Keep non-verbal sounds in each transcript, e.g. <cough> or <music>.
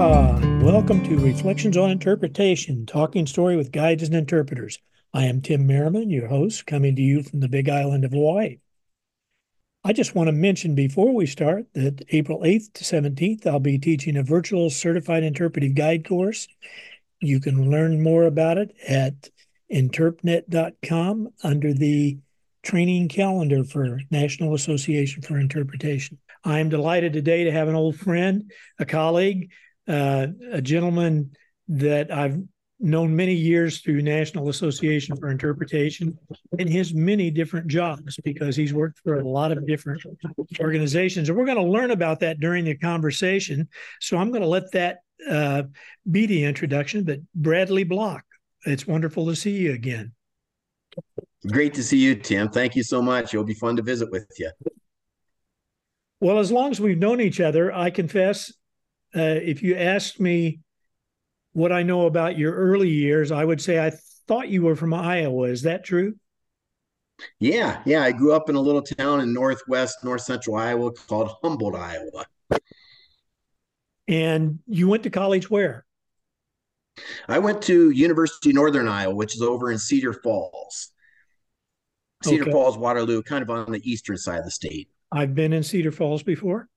Aloha! Welcome to Reflections on Interpretation, talking story with guides and interpreters. I am Tim Merriman, your host, coming to you from the Big Island of Hawaii. I just want to mention before we start that April 8th to 17th, I'll be teaching a virtual certified interpretive guide course. You can learn more about it at interpnet.com under the training calendar for National Association for Interpretation. I am delighted today to have an old friend, a colleague, uh, a gentleman that I've known many years through National Association for Interpretation in his many different jobs because he's worked for a lot of different organizations. And we're going to learn about that during the conversation. So I'm going to let that uh, be the introduction. But Bradley Block, it's wonderful to see you again. Great to see you, Tim. Thank you so much. It'll be fun to visit with you. Well, as long as we've known each other, I confess, uh, if you asked me what I know about your early years, I would say I thought you were from Iowa. Is that true? Yeah, yeah. I grew up in a little town in northwest, north central Iowa called Humboldt, Iowa. And you went to college where? I went to University of Northern Iowa, which is over in Cedar Falls. Cedar okay. Falls, Waterloo, kind of on the eastern side of the state. I've been in Cedar Falls before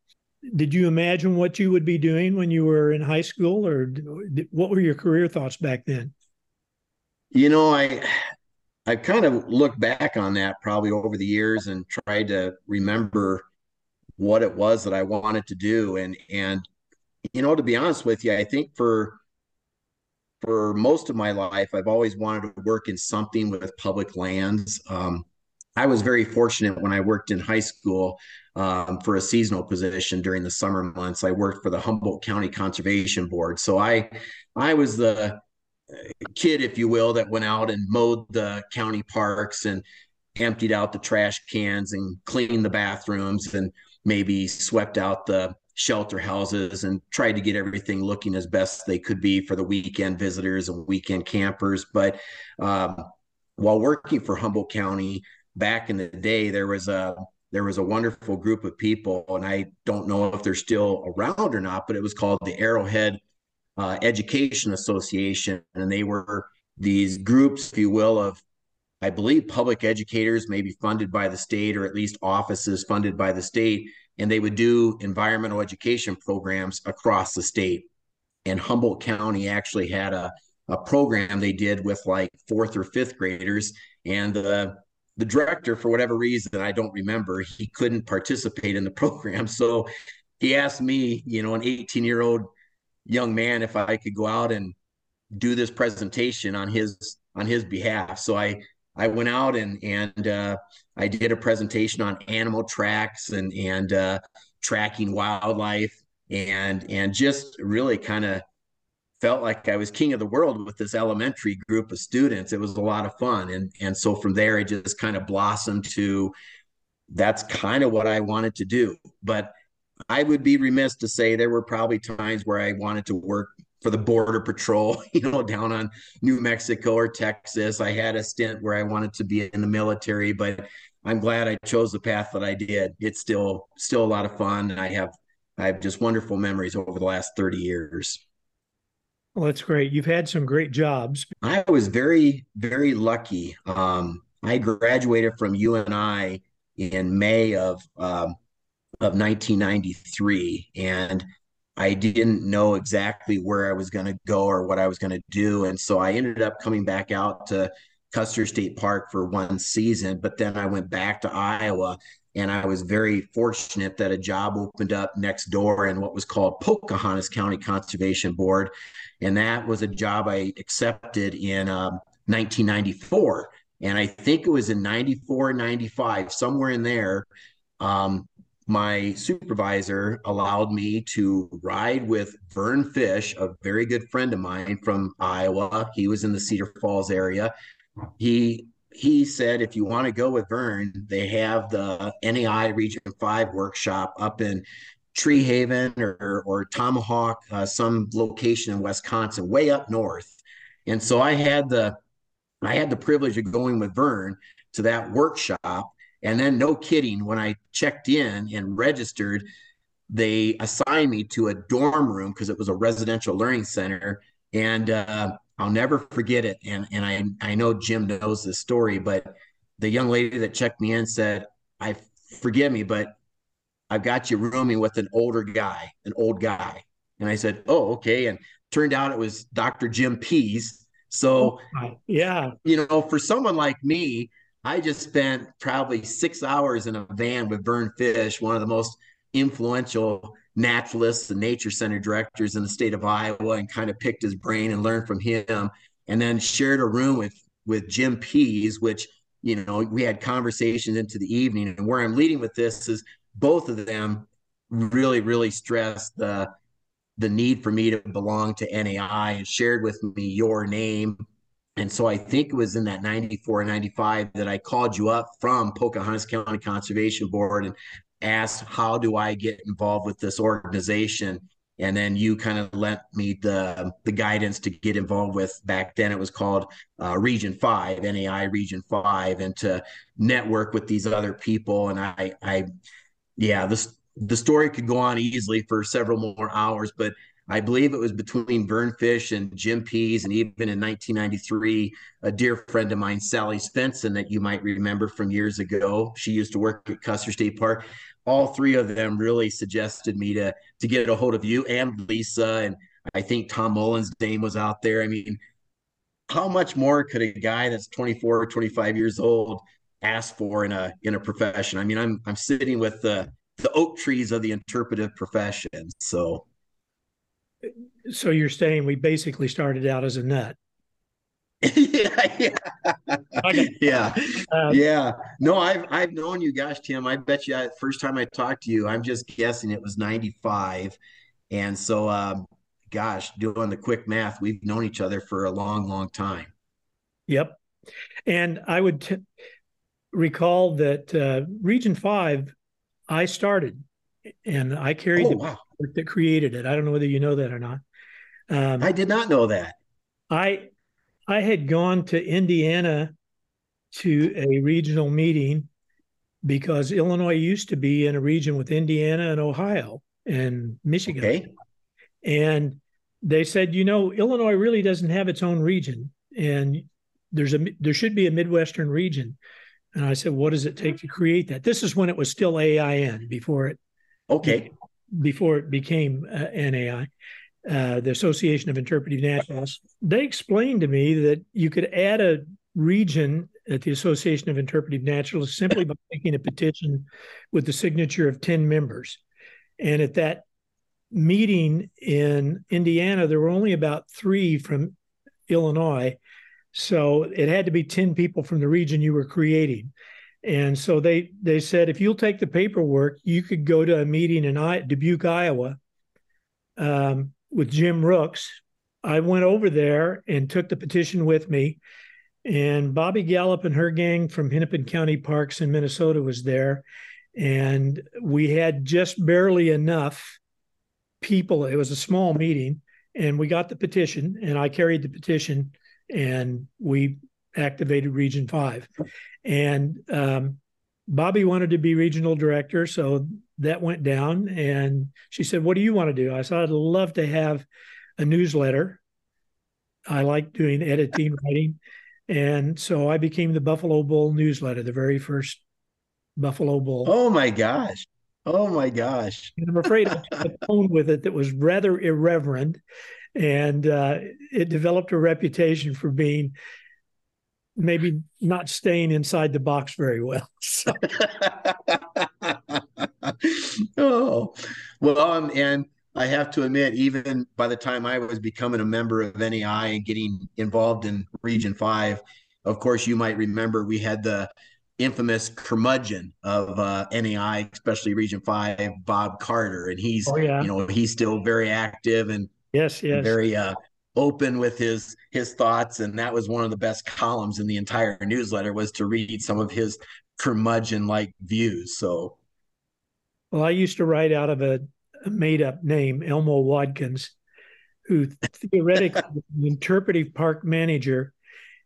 did you imagine what you would be doing when you were in high school or what were your career thoughts back then? You know i i kind of looked back on that probably over the years and tried to remember what it was that i wanted to do. And and you know to be honest with you i think for for most of my life i've always wanted to work in something with public lands. Um, I was very fortunate when I worked in high school um, for a seasonal position during the summer months. I worked for the Humboldt County Conservation Board, so I I was the kid, if you will, that went out and mowed the county parks and emptied out the trash cans and cleaned the bathrooms and maybe swept out the shelter houses and tried to get everything looking as best they could be for the weekend visitors and weekend campers. But um, while working for Humboldt County, back in the day there was a there was a wonderful group of people and i don't know if they're still around or not but it was called the arrowhead uh, education association. And they were these groups if you will of i believe public educators maybe funded by the state or at least offices funded by the state. And they would do environmental education programs across the state. And humboldt county actually had a, a program they did with like fourth or fifth graders. And the the director, for whatever reason, I don't remember, he couldn't participate in the <laughs> program. So he asked me, you know, an 18 year old young man, if I could go out and do this presentation on his on his behalf. So I I went out and and uh, I did a presentation on animal tracks and and uh, tracking wildlife and and just really kind of felt like I was king of the world with this elementary group of students. It was a lot of fun. And, and so from there, it just kind of blossomed to that's kind of what I wanted to do. But I would be remiss to say there were probably times where I wanted to work for the border patrol, <laughs> you know, down on New Mexico or Texas. I had a stint where I wanted to be in the military, but I'm glad I chose the path that I did. It's still still a lot of fun and I have I have just wonderful memories over the last 30 years. Well, that's great. You've had some great jobs. I was very, very lucky. Um, I graduated from UNI in May of um, of 1993, and I didn't know exactly where I was going to go or what I was going to do, and so I ended up coming back out to Custer State Park for one season. But then I went back to Iowa and I was very fortunate that a job opened up next door in what was called Pocahontas County Conservation Board. And that was a job I accepted in um, 1994. And I think it was in 94, 95, somewhere in there. Um, my supervisor allowed me to ride with Vern Fish, a very good friend of mine from Iowa. He was in the Cedar Falls area. He he said if you want to go with Vern, they have the NAI Region 5 workshop up in Treehaven or, or Tomahawk, uh, some location in Wisconsin, way up north. And so I had the I had the privilege of going with Vern to that workshop. And then, no kidding, when I checked in and registered, they assigned me to a dorm room because it was a residential learning center. And uh, I'll never forget it. And, and I, I know Jim knows this story, but the young lady that checked me in said, I forgive me, but I've got you rooming with an older guy, an old guy. And I said, Oh, okay. And turned out it was Dr. Jim Pease. So, oh, yeah, you know, for someone like me, I just spent probably six hours in a van with Vern Fish, one of the most influential naturalists and nature center directors in the state of Iowa, and kind of picked his brain and learned from him. And then shared a room with with Jim Pease, which you know we had conversations into the evening. And where I'm leading with this is both of them really, really stressed the the need for me to belong to NAI and shared with me your name. And so I think it was in that 94, 95 that I called you up from Pocahontas County Conservation Board and asked, how do I get involved with this organization? And then you kind of lent me the the guidance to get involved with. Back then, it was called uh, Region Five, NAI Region Five, and to network with these other people. And I, I, yeah, this the story could go on easily for several more hours, but I believe it was between Vern Fish and Jim Pease, and even in 1993, a dear friend of mine, Sally Svensson, that you might remember from years ago. She used to work at Custer State Park. All three of them really suggested me to to get a hold of you and Lisa, and I think Tom Mullen's name was out there. I mean, how much more could a guy that's 24 or 25 years old ask for in a in a profession? I mean, I'm I'm sitting with the the oak trees of the interpretive profession. So, so you're saying we basically started out as a nut. Yeah, <laughs> yeah, okay. yeah, um, yeah. No, I've I've known you, gosh, Tim. I bet you, I, first time I talked to you, I'm just guessing it was '95, and so, um, gosh, doing the quick math, we've known each other for a long, long time. Yep, and I would t- recall that uh, Region Five I started, and I carried oh, the wow. that created it. I don't know whether you know that or not. Um, I did not know that. I I had gone to Indiana to a regional meeting because Illinois used to be in a region with Indiana and Ohio and Michigan. Okay. And they said, you know, Illinois really doesn't have its own region, and there's a there should be a Midwestern region. And I said, what does it take to create that? This is when it was still AIN before it. Okay. Before it became uh, NAI, uh, the Association of Interpretive Naturalists. They explained to me that you could add a region at the Association of Interpretive Naturalists simply by making a petition with the signature of 10 members. And at that meeting in Indiana, there were only about three from Illinois so it had to be 10 people from the region you were creating. And so they they said if you'll take the paperwork, you could go to a meeting in I, Dubuque, Iowa, um, with Jim Rooks. I went over there and took the petition with me, and Bobby Gallup and her gang from Hennepin County Parks in Minnesota was there, and we had just barely enough people. It was a small meeting, and we got the petition, and I carried the petition and we activated Region 5. And um, Bobby wanted to be regional director, so that went down. And she said, What do you want to do? I said, I'd love to have a newsletter. I like doing editing, <laughs> writing. And so I became the Buffalo Bull newsletter, the very first Buffalo Bull. Oh my gosh. Oh my gosh. And I'm afraid I took a <laughs> tone with it that was rather irreverent and uh, it developed a reputation for being maybe not staying inside the box very well. <laughs> So. <laughs> oh, well, um, and I have to admit, even by the time I was becoming a member of NAI and getting involved in Region Five, of course, you might remember we had the infamous curmudgeon of uh, NAI, especially Region Five, Bob Carter, and he's oh, yeah. you know he's still very active and Yes, yes. Very uh, open with his his thoughts, and that was one of the best columns in the entire newsletter was to read some of his curmudgeon like views. So, well, I used to write out of a, made up name, Elmo Watkins, who theoretically <laughs> was an interpretive park manager,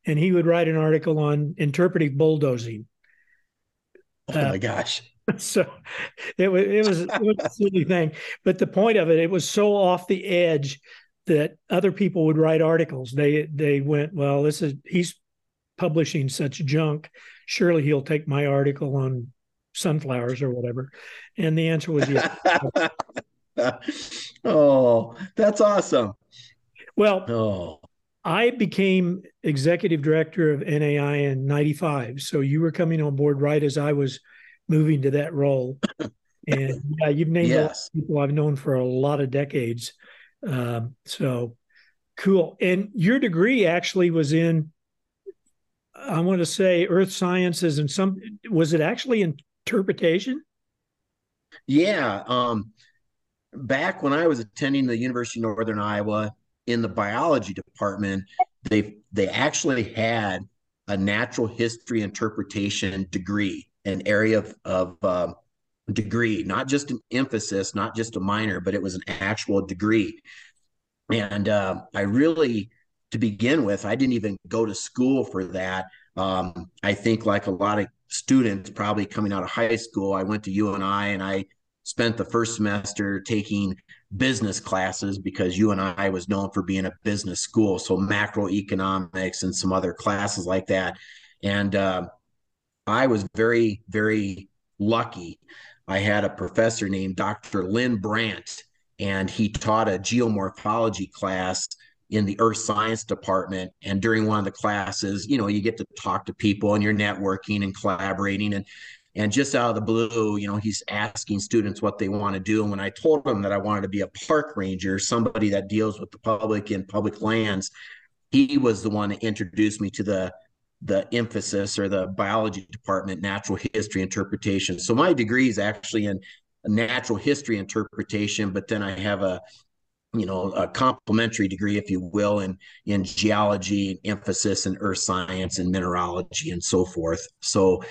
and he would write an article on interpretive bulldozing. Oh uh, my gosh! <laughs> so it was it was it was a silly thing. But the point of it, it was so off the edge that other people would write articles. They they went, well, this is he's publishing such junk. Surely he'll take my article on sunflowers or whatever. And the answer was yes. <laughs> oh, that's awesome. Well, oh. I became executive director of NAI in 95. So you were coming on board right as I was moving to that role. and yeah, you've named yes. people I've known for a lot of decades. Um, so cool. And your degree actually was in, I want to say, earth sciences and some, was it actually interpretation? Yeah. Um, back when I was attending the University of Northern Iowa in the biology department, they they actually had a natural history interpretation degree, an area of, of um, degree, not just an emphasis, not just a minor, but it was an actual degree. And uh, I really, to begin with, I didn't even go to school for that. Um, I think, like a lot of students probably coming out of high school, I went to UNI and I spent the first semester taking business classes because UNI was known for being a business school. So macroeconomics and some other classes like that. And uh, I was very, very lucky. I had a professor named Dr. Lynn Brant, and he taught a geomorphology class in the earth science department and during one of the classes you know you get to talk to people and you're networking and collaborating and and just out of the blue, you know, he's asking students what they want to do. And when I told him that I wanted to be a park ranger, somebody that deals with the public in public lands, he was the one that introduced me to the the emphasis or the biology department, natural history interpretation. So my degree is actually in natural history interpretation, but then I have a you know a complementary degree if you will in in geology and emphasis in earth science and mineralogy and so forth so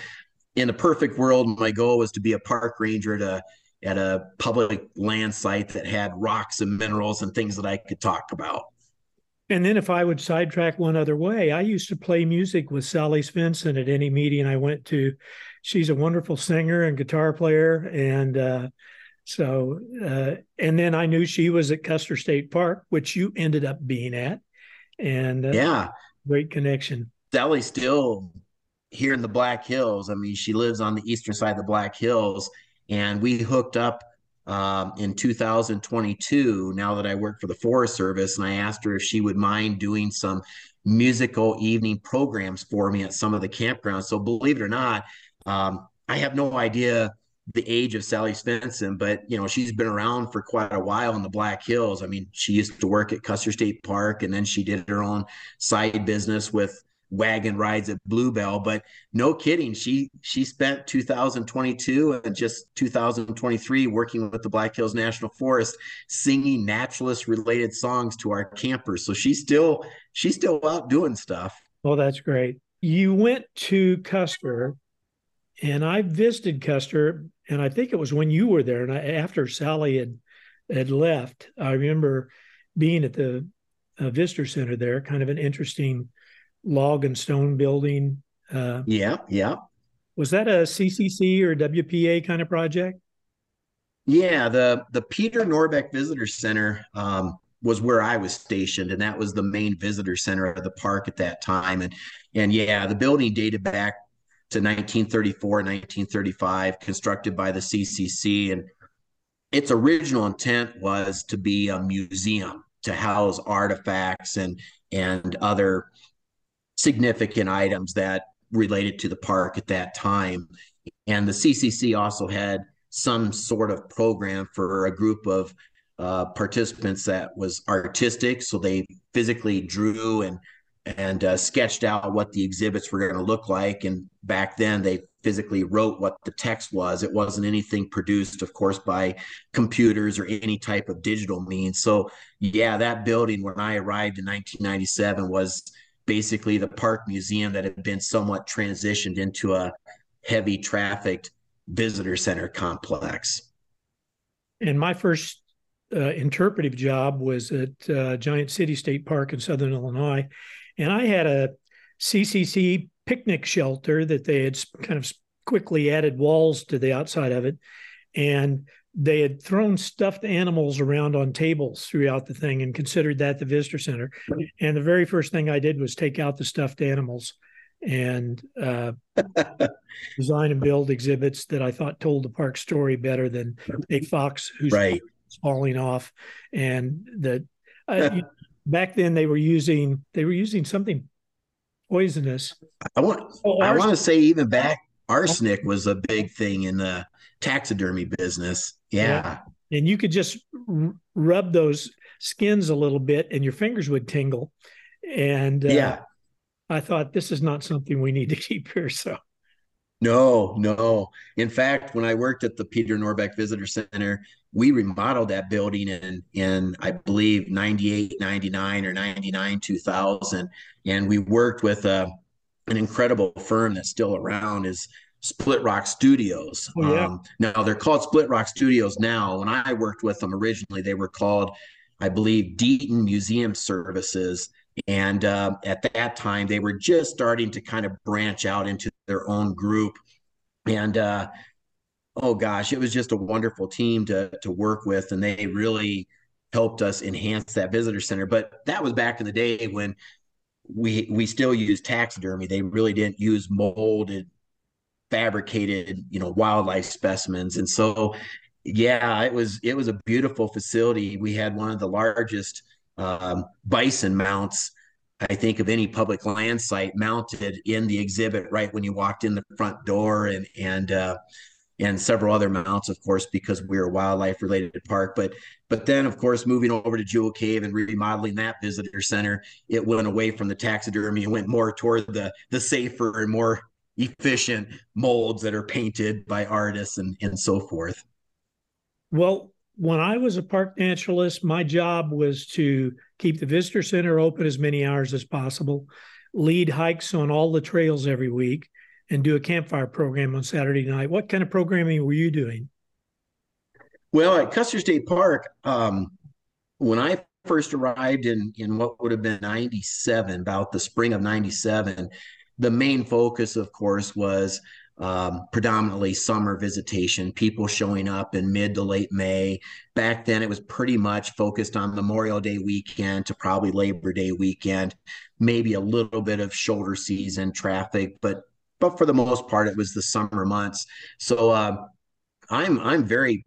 in a perfect world, my goal was to be a park ranger at a at a public land site that had rocks and minerals and things that I could talk about. And then if I would sidetrack one other way, I used to play music with Sally Svensson at any meeting I went to. She's a wonderful singer and guitar player. And uh, so, uh, and then I knew she was at Custer State Park, which you ended up being at. And uh, yeah, great connection. Sally's still here in the Black Hills. I mean, she lives on the eastern side of the Black Hills, and we hooked up um, in 2022. Now that I work for the Forest Service, and I asked her if she would mind doing some musical evening programs for me at some of the campgrounds. So, believe it or not, um, I have no idea the age of Sally Svensson, but you know she's been around for quite a while in the Black Hills. I mean, she used to work at Custer State Park, and then she did her own side business with wagon rides at Bluebell. But no kidding, she she spent 2022 and just 2023 working with the Black Hills National Forest, singing naturalist related songs to our campers. So she's still she's still out doing stuff. Well, that's great. You went to Custer, and I visited Custer, and I think it was when you were there, and I, after Sally had had left, I remember being at the uh, visitor center there, kind of an interesting log and stone building. Uh, yeah, yeah. Was that a CCC or WPA kind of project? Yeah, the the Peter Norbeck Visitor Center um, was where I was stationed, and that was the main visitor center of the park at that time. And and yeah, the building dated back to 1934, 1935, constructed by the CCC, and its original intent was to be a museum to house artifacts and and other significant items that related to the park at that time. And the CCC also had some sort of program for a group of uh, participants that was artistic. So they physically drew and and uh, sketched out what the exhibits were going to look like. And back then, they physically wrote what the text was. It wasn't anything produced, of course, by computers or any type of digital means. So, yeah, that building when I arrived in 1997 was basically the park museum that had been somewhat transitioned into a heavy trafficked visitor center complex. And my first uh, interpretive job was at uh, Giant City State Park in Southern Illinois. And I had a CCC picnic shelter that they had kind of quickly added walls to the outside of it, and they had thrown stuffed animals around on tables throughout the thing and considered that the visitor center. And the very first thing I did was take out the stuffed animals and uh, <laughs> design and build exhibits that I thought told the park story better than a Fox, who's right. falling off, and that uh, back then they were using they were using something poisonous. I want oh, I want to say even <laughs> back arsenic was a big thing in the taxidermy business. Yeah. yeah. And you could just r- rub those skins a little bit and your fingers would tingle. And uh, yeah, I thought this is not something we need to <laughs> keep here. So no, no. In fact, when I worked at the Peter Norbeck Visitor Center, we remodeled that building in in I believe 98, 99 or 99 2000 and we worked with a uh, an incredible firm that's still around is Split Rock Studios. Oh, yeah. um, now they're called Split Rock Studios now. When I worked with them originally, they were called, I believe, Deaton Museum Services. And uh, at that time, they were just starting to kind of branch out into their own group. And uh, oh gosh, it was just a wonderful team to to work with, and they really helped us enhance that visitor center. But that was back in the day when we we still use taxidermy. They really didn't use molded, fabricated, you know, wildlife specimens. And so, yeah, it was it was a beautiful facility. We had one of the largest um, bison mounts, I think, of any public land site mounted in the exhibit right when you walked in the front door, and and uh, and several other mounts, of course, because we're a wildlife related park. But but then, of course, moving over to Jewel Cave and remodeling that visitor center, it went away from the taxidermy and went more toward the the safer and more efficient molds that are painted by artists and and so forth. Well, when I was a park naturalist, my job was to keep the visitor center open as many hours as possible, lead hikes on all the trails every week, and do a campfire program on Saturday night. What kind of programming were you doing? Well, at Custer State Park, um, when I first arrived in in what would have been 97 about the spring of 97 the main focus of course was um, predominantly summer visitation people showing up in mid to late may back then it was pretty much focused on memorial day weekend to probably labor day weekend maybe a little bit of shoulder season traffic but but for the most part, it was the summer months. So uh, I'm I'm very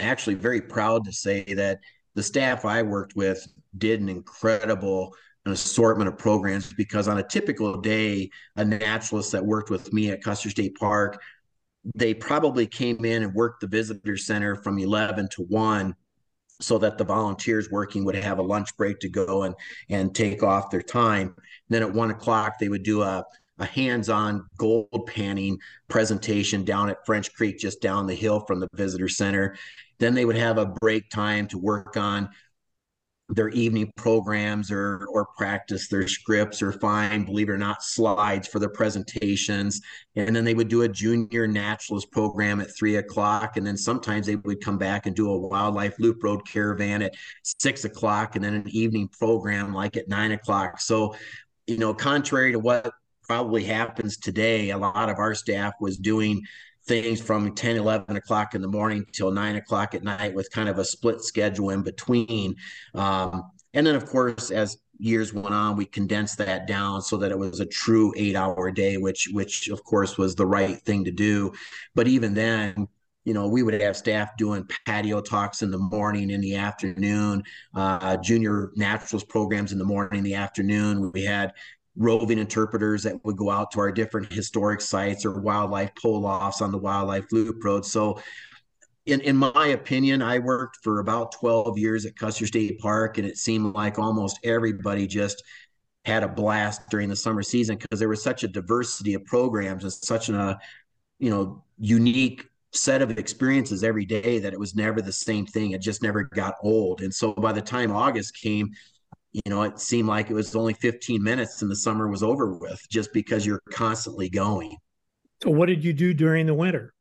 actually very proud to say that the staff I worked with did an incredible an assortment of programs because on a typical day, a naturalist that worked with me at Custer State Park, they probably came in and worked the visitor center from 11 to 1 so that the volunteers working would have a lunch break to go and and take off their time. And then at one o'clock, they would do a a hands-on gold panning presentation down at French Creek, just down the hill from the visitor center. Then they would have a break time to work on their evening programs or or practice their scripts or find, believe it or not, slides for their presentations. And then they would do a junior naturalist program at three o'clock. And then sometimes they would come back and do a wildlife loop road caravan at six o'clock and then an evening program like at nine o'clock. So, you know, contrary to what probably happens today. A lot of our staff was doing things from 10, 11 o'clock in the morning till nine o'clock at night with kind of a split schedule in between. Um, and then, of course, as years went on, we condensed that down so that it was a true eight hour day, which, which of course was the right thing to do. But even then, you know, we would have staff doing patio talks in the morning, in the afternoon, uh, junior naturals programs in the morning, in the afternoon. We had roving interpreters that would go out to our different historic sites or wildlife pull offs on the wildlife loop road. So, in, in my opinion, I worked for about 12 years at Custer State Park, and it seemed like almost everybody just had a blast during the summer season because there was such a diversity of programs and such a you know unique set of experiences every day that it was never the same thing. It just never got old. And so by the time August came, you know, it seemed like it was only 15 minutes and the summer was over with just because you're constantly going. So, what did you do during the winter?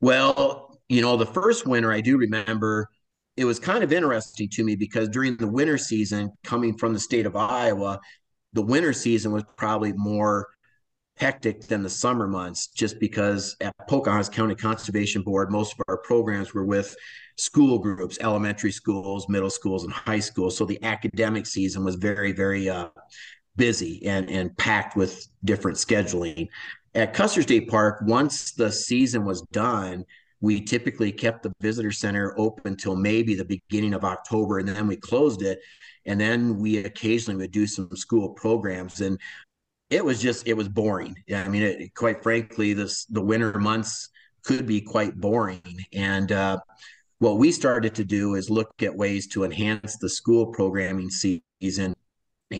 Well, you know, the first winter I do remember it was kind of interesting to me because during the winter season, coming from the state of Iowa, the winter season was probably more hectic than the summer months just because at Pocahontas County Conservation Board, most of our programs were with school groups, elementary schools, middle schools, and high schools. So the academic season was very, very uh, busy and, and packed with different scheduling. At Custer State Park, once the season was done, we typically kept the visitor center open till maybe the beginning of October, and then we closed it. And then we occasionally would do some school programs. And it was just it was boring. Yeah, I mean, it, quite frankly, this the winter months could be quite boring. And uh, what we started to do is look at ways to enhance the school programming season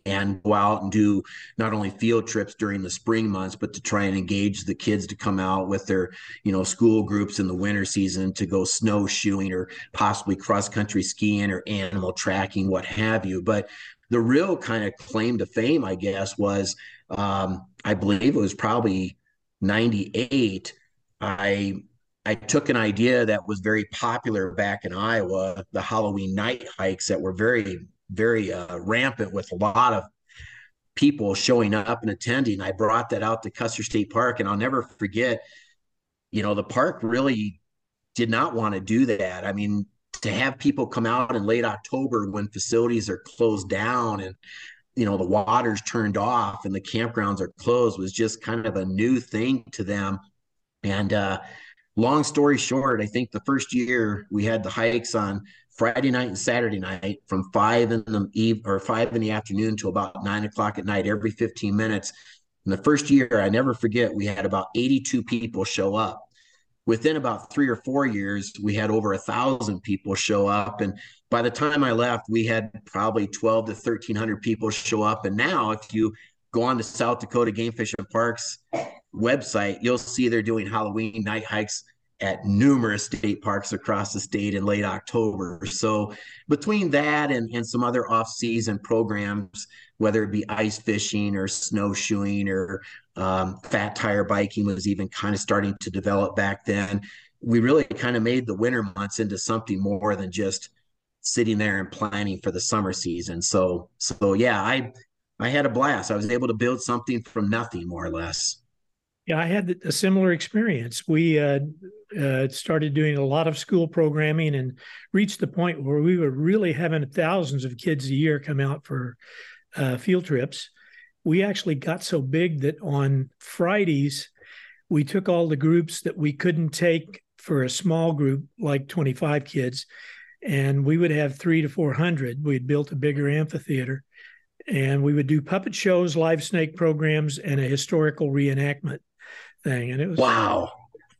and go out and do not only field trips during the spring months but to try and engage the kids to come out with their you know school groups in the winter season to go snowshoeing or possibly cross country skiing or animal tracking what have you but the real kind of claim to fame i guess was um, I believe it was probably 98. I I took an idea that was very popular back in Iowa, the Halloween night hikes that were very, very uh, rampant with a lot of people showing up and attending. I brought that out to Custer State Park, and I'll never forget, you know, the park really did not want to do that. I mean, to have people come out in late October when facilities are closed down and you know the water's turned off and the campgrounds are closed was just kind of a new thing to them. And uh long story short i think the first year we had the hikes on friday night and saturday night from five in the eve or five in the afternoon to about nine o'clock at night every 15 minutes. In the first year i never forget we had about 82 people show up. Within about three or four years, we had over a thousand people show up. And by the time I left, we had probably 12 to 1300 people show up. And now, if you go on the South Dakota Game Fish and Parks website, you'll see they're doing Halloween night hikes at numerous state parks across the state in late October. So between that and, and some other off-season programs, whether it be ice fishing or snowshoeing or um, fat tire biking was even kind of starting to develop back then. We really kind of made the winter months into something more than just sitting there and planning for the summer season. So, so yeah, I, I had a blast. I was able to build something from nothing, more or less. Yeah, I had a similar experience. We uh, uh, started doing a lot of school programming and reached the point where we were really having thousands of kids a year come out for uh, field trips we actually got so big that on Fridays, we took all the groups that we couldn't take for a small group, like 25 kids, and we would have three to 400. We'd built a bigger amphitheater and we would do puppet shows, live snake programs, and a historical reenactment thing. And it was wow,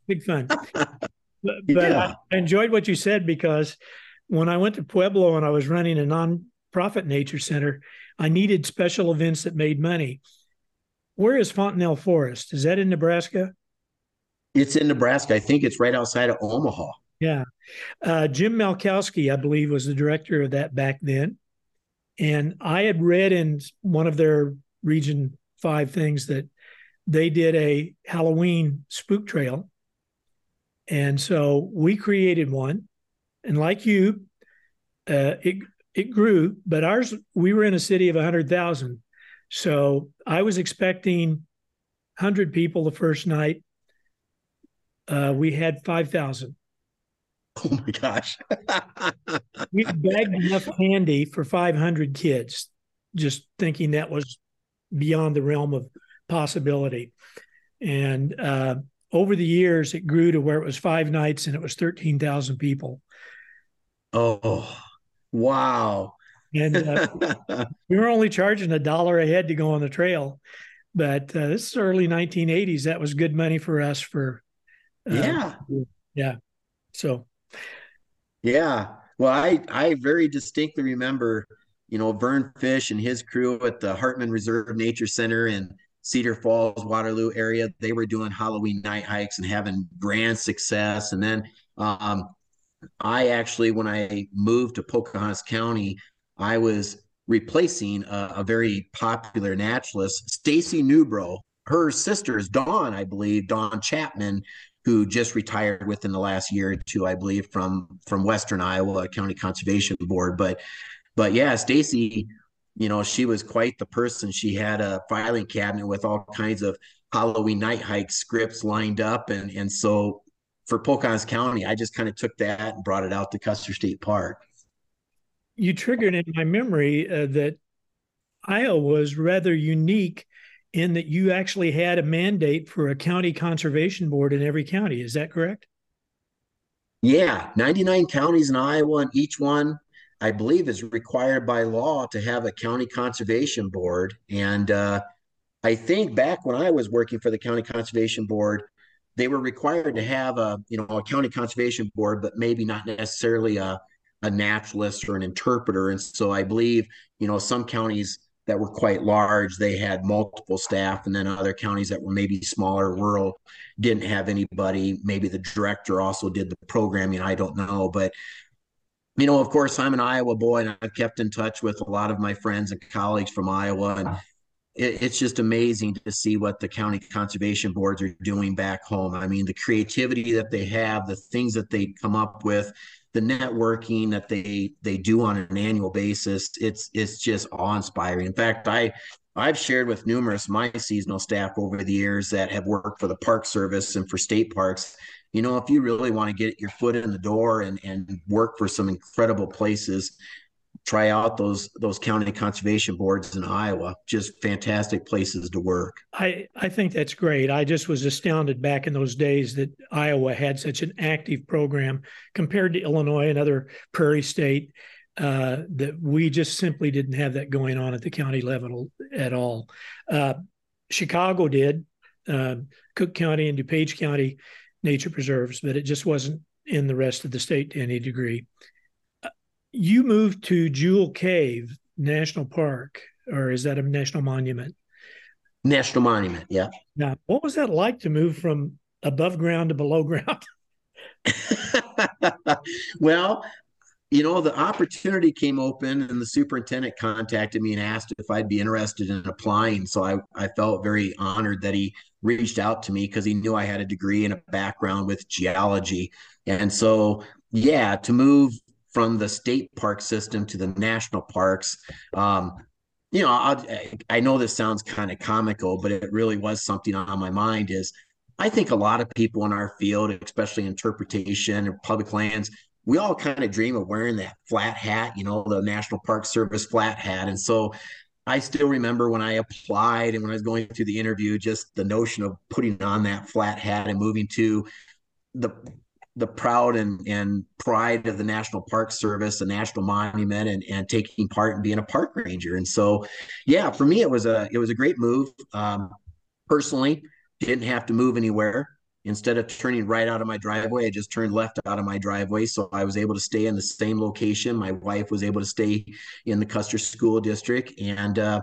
big fun. <laughs> but, yeah. I enjoyed what you said because when I went to Pueblo and I was running a nonprofit nature center, I needed special events that made money. Where is Fontenelle Forest? Is that in Nebraska? It's in Nebraska. I think it's right outside of Omaha. Yeah. Uh, Jim Malkowski, I believe, was the director of that back then. And I had read in one of their Region 5 things that they did a Halloween spook trail. And so we created one. And like you, uh, it it grew, but ours, we were in a city of 100,000. So I was expecting 100 people the first night. Uh, we had 5,000. <laughs> Oh my gosh. <laughs> we bagged enough candy for 500 kids, just thinking that was beyond the realm of possibility. And uh, over the years, it grew to where it was five nights and it was 13,000 people. Oh, Wow. And uh, <laughs> we were only charging a dollar a head to go on the trail. But uh, this is early 1980s. That was good money for us for. Uh, yeah. Yeah. So. Yeah. Well, I, I very distinctly remember, you know, Vern Fish and his crew at the Hartman Reserve Nature Center in Cedar Falls, Waterloo area. They were doing Halloween night hikes and having grand success. And then um, I actually, when I moved to Pocahontas County, I was replacing a, a very popular naturalist, Stacy Newbro. Her sister is Dawn, I believe, Dawn Chapman, who just retired within the last year or two, I believe, from from Western Iowa County Conservation Board. But but yeah, Stacy, you know, she was quite the person. She had a filing cabinet with all kinds of Halloween night hike scripts lined up. And, and so for Pocahontas County, I just kind of took that and brought it out to Custer State Park. You triggered in my memory uh, that Iowa was rather unique in that you actually had a mandate for a county conservation board in every county. Is that correct? Yeah, 99 counties in Iowa, and each one, I believe, is required by law to have a county conservation board. And uh, I think back when I was working for the county conservation board, they were required to have a you know a county conservation board, but maybe not necessarily a a naturalist or an interpreter. And so I believe you know some counties that were quite large, they had multiple staff, and then other counties that were maybe smaller, rural, didn't have anybody. Maybe the director also did the programming. I don't know, but you know, of course, I'm an Iowa boy, and I've kept in touch with a lot of my friends and colleagues from Iowa, and it, it's just amazing to see what the county conservation boards are doing back home. I mean, the creativity that they have, the things that they come up with, the networking that they they do on an annual basis. It's it's just awe inspiring. In fact, I I've shared with numerous my seasonal staff over the years that have worked for the Park Service and for state parks. You know, if you really want to get your foot in the door and, and work for some incredible places, try out those those county conservation boards in Iowa. Just fantastic places to work. I I think that's great. I just was astounded back in those days that Iowa had such an active program compared to Illinois and other prairie state. Uh, that we just simply didn't have that going on at the county level at all. Uh, Chicago did, uh, Cook County and DuPage County nature preserves, but it just wasn't in the rest of the state to any degree you moved to Jewel Cave National Park, or is that a national monument? National monument, yeah. Now, what was that like to move from above ground to below ground? <laughs> <laughs> well, you know, the opportunity came open and the superintendent contacted me and asked if I'd be interested in applying. So I, I felt very honored that he reached out to me because he knew I had a degree and a background with geology. And so, yeah, to move from the state park system to the national parks. Um, you know, I, I know this sounds kind of comical, but it really was something on my mind. Is I think a lot of people in our field, especially interpretation or public lands, we all kind of dream of wearing that flat hat, you know, the National Park Service flat hat. And so I still remember when I applied and when I was going through the interview, just the notion of putting on that flat hat and moving to the the proud and, and pride of the National Park Service, a national monument, and, and taking part and being a park ranger. And so, yeah, for me, it was a it was a great move. Um, personally, didn't have to move anywhere. Instead of turning right out of my driveway, I just turned left out of my driveway. So I was able to stay in the same location. My wife was able to stay in the Custer School District, and uh,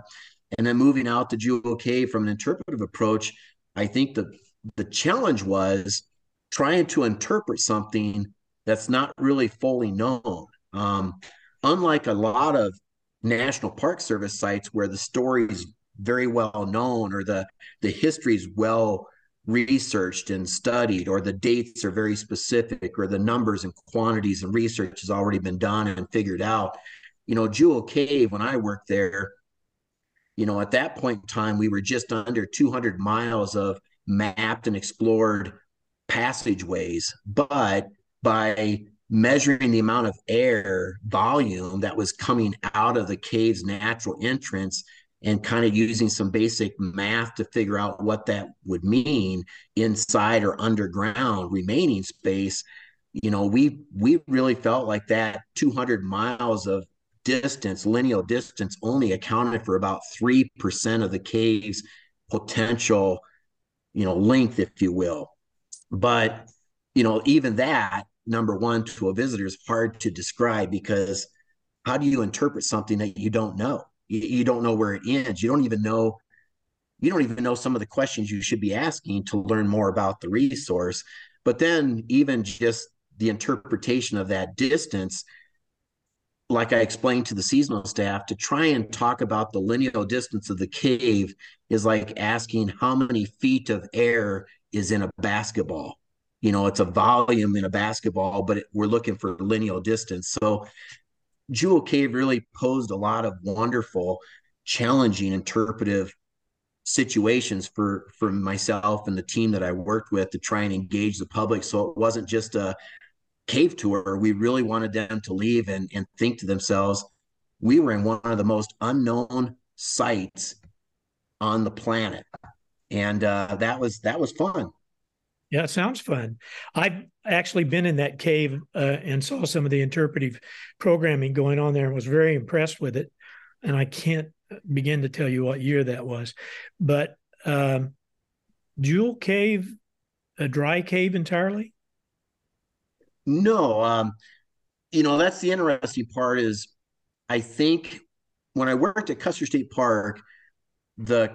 and then moving out to Jewel Cave from an interpretive approach. I think the the challenge was trying to interpret something that's not really fully known. Um, unlike a lot of National Park Service sites where the story is very well known or the the history is well researched and studied or the dates are very specific or the numbers and quantities and research has already been done and figured out you know jewel cave when i worked there you know at that point in time we were just under 200 miles of mapped and explored passageways, but by measuring the amount of air volume that was coming out of the cave's natural entrance and kind of using some basic math to figure out what that would mean inside or underground remaining space you know we we really felt like that 200 miles of distance lineal distance only accounted for about 3% of the cave's potential you know length if you will but, you know, even that, number one, to a visitor is hard to describe because how do you interpret something that you don't know? You, you don't know where it ends. You don't even know you don't even know some of the questions you should be asking to learn more about the resource. But then, even just the interpretation of that distance, like I explained to the seasonal staff, to try and talk about the lineal distance of the cave is like asking how many feet of air is in a basketball. You know, it's a volume in a basketball, but it, we're looking for lineal distance. So Jewel Cave really posed a lot of wonderful, challenging interpretive situations for for myself and the team that I worked with to try and engage the public. So it wasn't just a cave tour. We really wanted them to leave and, and think to themselves, we were in one of the most unknown sites on the planet. And uh, that was that was fun. Yeah, sounds fun. I've actually been in that cave uh, and saw some of the interpretive programming going on there and was very impressed with it. And I can't begin to tell you what year that was. But um, Jewel Cave, a dry cave entirely? No. Um, you know, that's the interesting part is I think when I worked at Custer State Park, the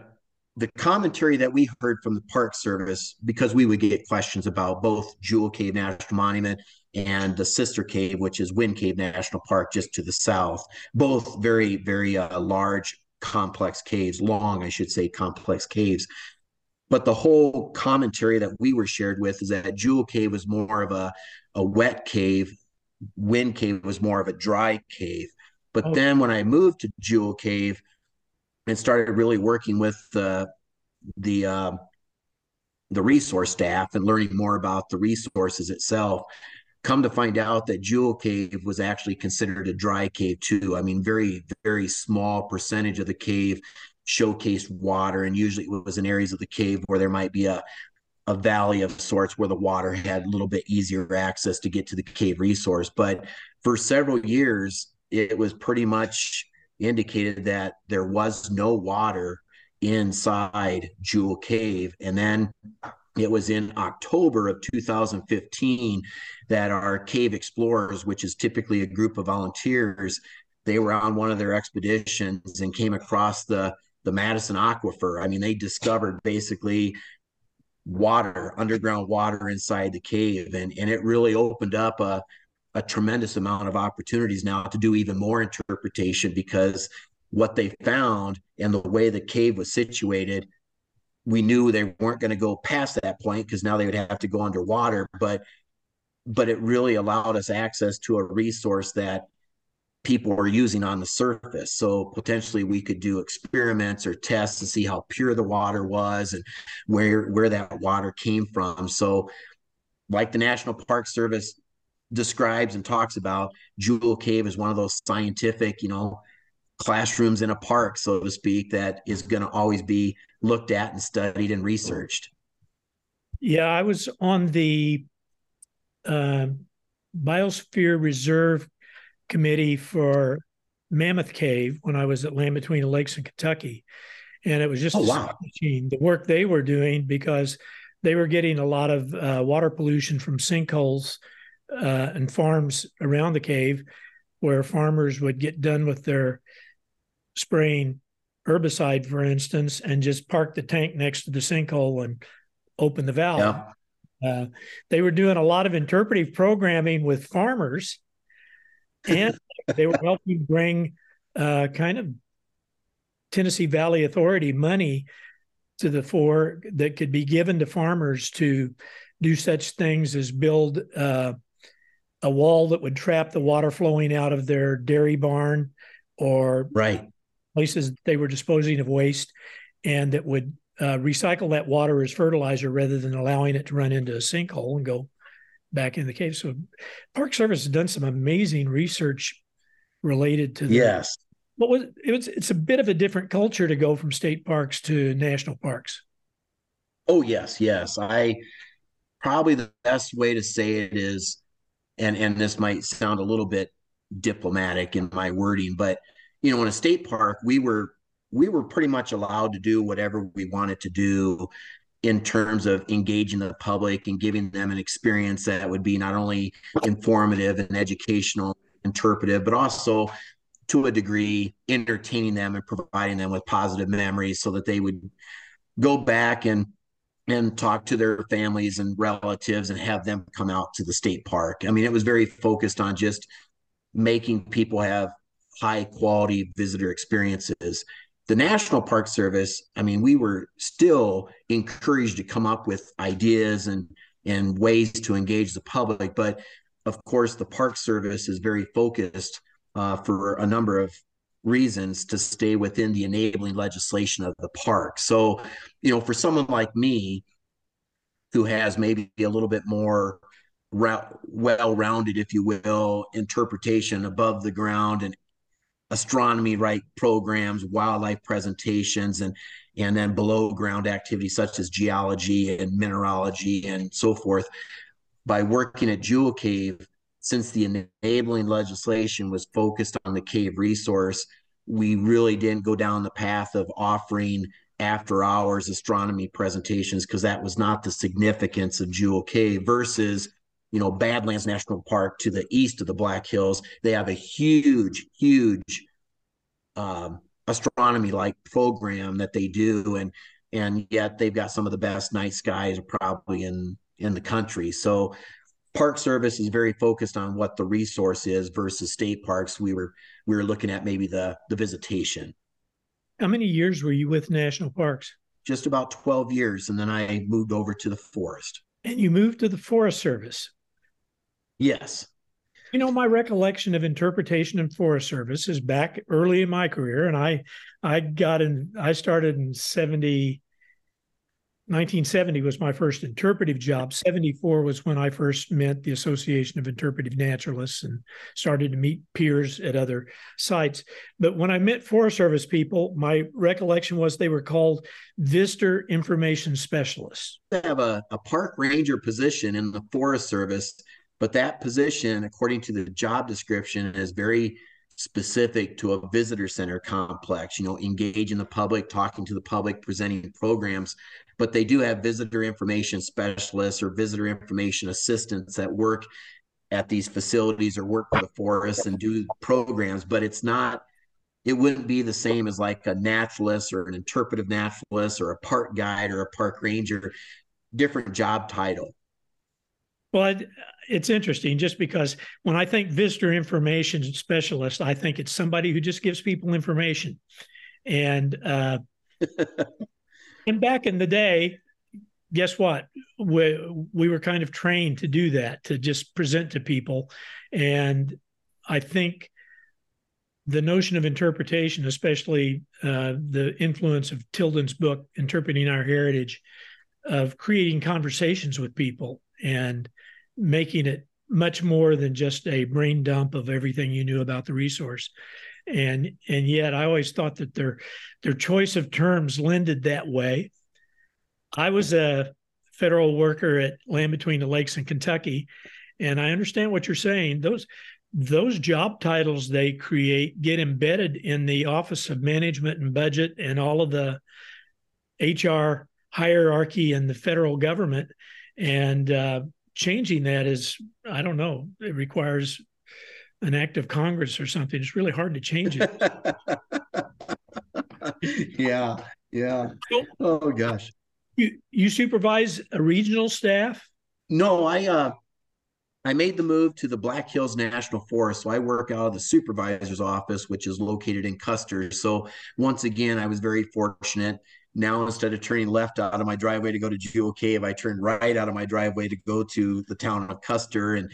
the commentary that we heard from the Park Service, because we would get questions about both Jewel Cave National Monument and the sister cave, which is Wind Cave National Park, just to the south. Both very, very uh, large, complex caves, long, I should say, complex caves. But the whole commentary that we were shared with is that Jewel Cave was more of a, a wet cave, Wind Cave was more of a dry cave. But oh. then when I moved to Jewel Cave, and started really working with the the uh, the resource staff and learning more about the resources itself. Come to find out that Jewel Cave was actually considered a dry cave too. I mean, very very small percentage of the cave showcased water, and usually it was in areas of the cave where there might be a a valley of sorts where the water had a little bit easier access to get to the cave resource. But for several years, it was pretty much indicated that there was no water inside Jewel Cave. And then it was in October of 2015 that our cave explorers, which is typically a group of volunteers, they were on one of their expeditions and came across the the Madison Aquifer. I mean, they discovered basically water, underground water inside the cave, and and it really opened up a a tremendous amount of opportunities now to do even more interpretation because what they found and the way the cave was situated we knew they weren't going to go past that point because now they would have to go underwater but but it really allowed us access to a resource that people are using on the surface so potentially we could do experiments or tests to see how pure the water was and where where that water came from so like the national park service describes and talks about Jewel Cave is one of those scientific, you know, classrooms in a park, so to speak, that is going to always be looked at and studied and researched. Yeah, I was on the uh, Biosphere Reserve Committee for Mammoth Cave when I was at Land Between the Lakes in Kentucky. And it was just oh, wow. the work they were doing because they were getting a lot of uh, water pollution from sinkholes uh, and farms around the cave where farmers would get done with their spraying herbicide, for instance, and just park the tank next to the sinkhole and open the valve. Yeah. Uh, they were doing a lot of interpretive programming with farmers, and they were helping bring uh, kind of Tennessee Valley Authority money to the fore that could be given to farmers to do such things as build uh, a wall that would trap the water flowing out of their dairy barn or right. places they were disposing of waste and that would uh, recycle that water as fertilizer rather than allowing it to run into a sinkhole and go back in the cave. So, Park Service has done some amazing research related to yes. What was it was it's a bit of a different culture to go from state parks to national parks. Oh yes, yes. I probably the best way to say it is and and this might sound a little bit diplomatic in my wording, but you know, in a state park, we were we were pretty much allowed to do whatever we wanted to do in terms of engaging the public and giving them an experience that would be not only informative and educational, interpretive, but also to a degree entertaining them and providing them with positive memories so that they would go back and and talk to their families and relatives and have them come out to the state park. I mean, it was very focused on just making people have high quality visitor experiences. The National Park Service, I mean, we were still encouraged to come up with ideas and and ways to engage the public, but of course, the Park Service is very focused uh, for a number of reasons to stay within the enabling legislation of the park. So, you know, for someone like me who has maybe a little bit more well-rounded, if you will, interpretation above the ground and astronomy right programs, wildlife presentations, and and then below ground activities such as geology and mineralogy and so forth. By working at Jewel Cave, since the enabling legislation was focused on the cave resource, we really didn't go down the path of offering after hours astronomy presentations because that was not the significance of Jewel Cave versus you know Badlands National Park to the east of the Black Hills. They have a huge, huge um, astronomy like program that they do, and and yet they've got some of the best night skies probably in in the country. So Park Service is very focused on what the resource is versus state parks. We were we were looking at maybe the the visitation. How many years were you with national parks? Just about 12 years. And then I moved over to the forest. And you moved to the Forest Service? Yes. You know, my recollection of interpretation and Forest Service is back early in my career. And I I got in, I started in 70, 1970 was my first interpretive job. 74 was when I first met the Association of Interpretive Naturalists and started to meet peers at other sites. But when I met Forest Service people, my recollection was they were called Visitor Information Specialists. They have a, a park ranger position in the Forest Service, but that position, according to the job description, is very specific to a visitor center complex, you know, engaging the public, talking to the public, presenting programs. But they do have visitor information specialists or visitor information assistants that work at these facilities or work for the forest and do programs, but it's not it wouldn't be the same as like a naturalist or an interpretive naturalist or a park guide or a park ranger different job title well it's interesting just because when I think visitor information specialist, I think it's somebody who just gives people information. And uh, <laughs> and back in the day, guess what? We we were kind of trained to do that, to just present to people. And I think the notion of interpretation, especially uh, the influence of Tilden's book, Interpreting Our Heritage, of creating conversations with people and making it much more than just a brain dump of everything you knew about the resource. And and yet i always thought that their their choice of terms lended that way. I was a federal worker at land between the lakes in kentucky and i understand what you're saying. Those those job titles they create get embedded in the office of management and budget and all of the hr hierarchy in the federal government. And uh, changing that is, I don't know, it requires an act of Congress or something. It's really hard to change it. <laughs> yeah, yeah. oh gosh. You you supervise a regional staff? No, I uh I made the move to the Black Hills National Forest. So I work out of the supervisor's office, which is located in Custer. So once again, I was very fortunate now, instead of turning left out of my driveway to go to Jewel Cave, I turned right out of my driveway to go to the town of Custer and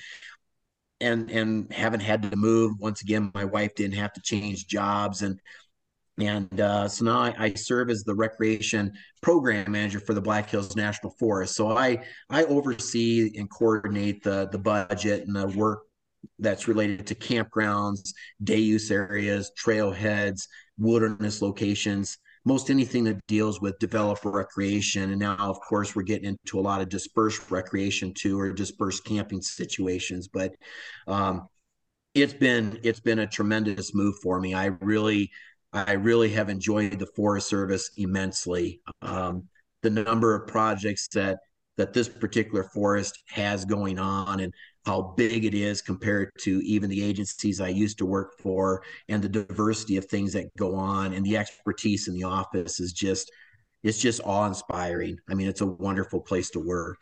and and haven't had to move. Once again, my wife didn't have to change jobs and and uh, so now I, I, serve as the recreation program manager for the Black Hills National Forest. So I I oversee and coordinate the the budget and the work that's related to campgrounds, day use areas, trailheads, wilderness locations, most anything that deals with developer recreation. And now, of course, we're getting into a lot of dispersed recreation too, or dispersed camping situations. But um, it's been it's been a tremendous move for me. I really I really have enjoyed the Forest Service immensely. Um, the number of projects that that this particular forest has going on and how big it is compared to even the agencies I used to work for and the diversity of things that go on and the expertise in the office is just it's just awe-inspiring. I mean, it's a wonderful place to work.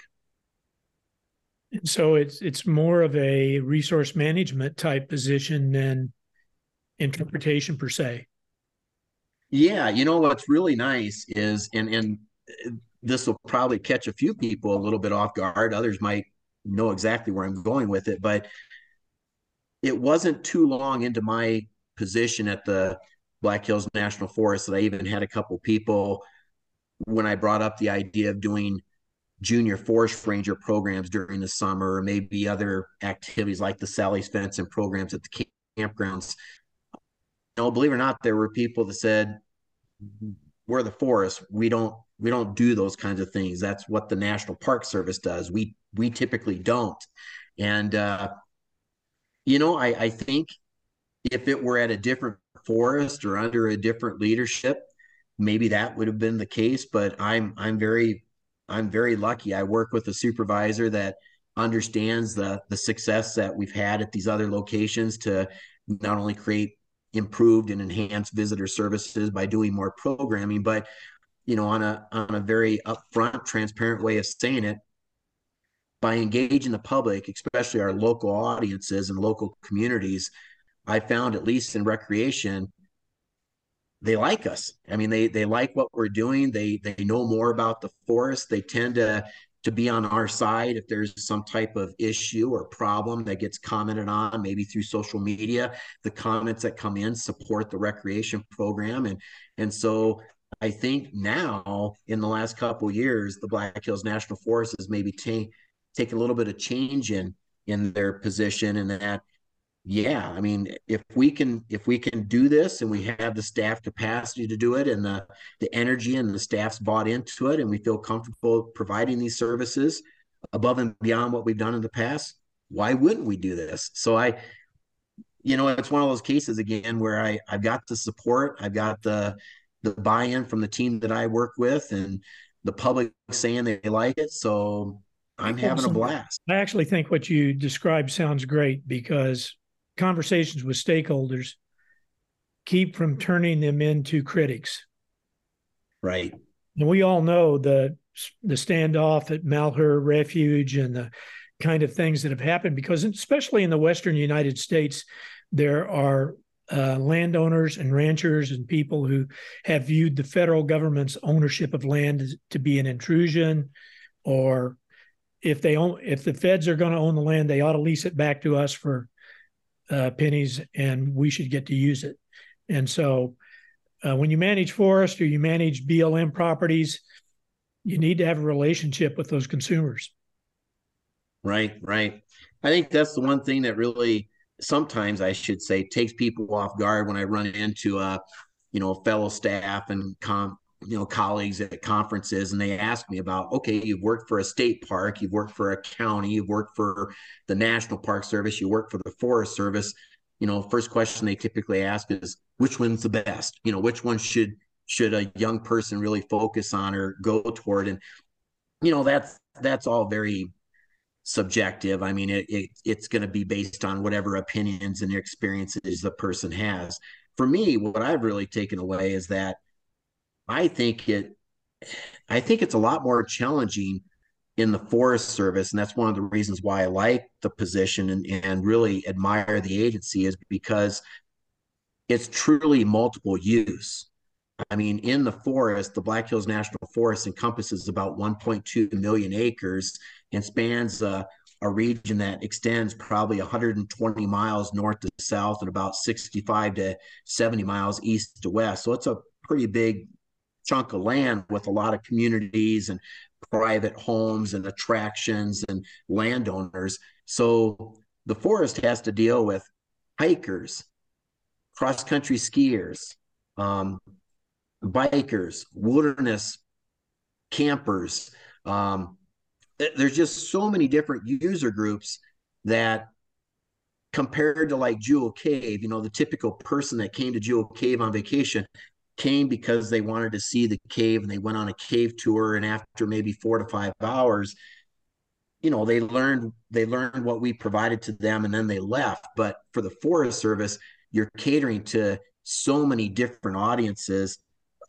And so it's it's more of a resource management type position than interpretation per se. Yeah, you know what's really nice is and and this will probably catch a few people a little bit off guard. Others might know exactly where I'm going with it, but it wasn't too long into my position at the Black Hills National Forest that I even had a couple people when I brought up the idea of doing junior forest ranger programs during the summer, or maybe other activities like the Sally's Fence and programs at the campgrounds. You know, believe it or not, there were people that said, "We're the forest. We don't we don't do those kinds of things. That's what the National Park Service does. We we typically don't." And uh, you know, I, I think if it were at a different forest or under a different leadership, maybe that would have been the case. But I'm I'm very I'm very lucky. I work with a supervisor that understands the the success that we've had at these other locations to not only create improved and enhanced visitor services by doing more programming, but you know, on a on a very upfront, transparent way of saying it, by engaging the public, especially our local audiences and local communities, I found at least in recreation, they like us. I mean, they they like what we're doing. They they know more about the forest. They tend to to be on our side if there's some type of issue or problem that gets commented on, maybe through social media. The comments that come in support the recreation program, and and so I think now in the last couple years, the Black Hills National Forest has maybe take take a little bit of change in in their position, and that yeah i mean if we can if we can do this and we have the staff capacity to do it and the the energy and the staff's bought into it and we feel comfortable providing these services above and beyond what we've done in the past why wouldn't we do this? So i you know it's one of those cases again where i i've got the support i've got the the buy-in from the team that i work with and the public saying they like it so i'm having a blast i actually think what you described sounds great because conversations with stakeholders keep from turning them into critics. Right. And we all know the the standoff at Malheur Refuge and the kind of things that have happened because especially in the western United States there are uh, landowners and ranchers and people who have viewed the federal government's ownership of land to be an intrusion or if they own if the feds are going to own the land they ought to lease it back to us for uh, pennies and we should get to use it. And so uh, when you manage forest or you manage BLM properties, you need to have a relationship with those consumers. Right, right. I think that's the one thing that really sometimes I should say takes people off guard when I run into a you know fellow staff and com you know colleagues at conferences and they ask me about okay you've worked for a state park you've worked for a county you've worked for the national park service you work for the forest service. You know first question they typically ask is which one's the best? You know which one should should a young person really focus on or go toward? And you know that's that's all very subjective i mean it, it it's going to be based on whatever opinions and experiences the person has for me what i've really taken away is that I think it I think it's a lot more challenging in the Forest Service, and that's one of the reasons why I like the position and, and really admire the agency is because it's truly multiple use. I mean, in the forest, the Black Hills National Forest encompasses about 1.2 million acres and spans a, region that extends probably 120 miles north to south and about 65 to 70 miles east to west. So it's a pretty big chunk of land with a lot of communities and private homes and attractions and landowners. So the forest has to deal with hikers, cross country skiers, um, bikers, wilderness campers. Um, there's just so many different user groups that compared to like Jewel Cave, you know, the typical person that came to Jewel Cave on vacation came because they wanted to see the cave and they went on a cave tour and after maybe 4 to 5 hours you know they learned they learned what we provided to them and then they left but for the forest service you're catering to so many different audiences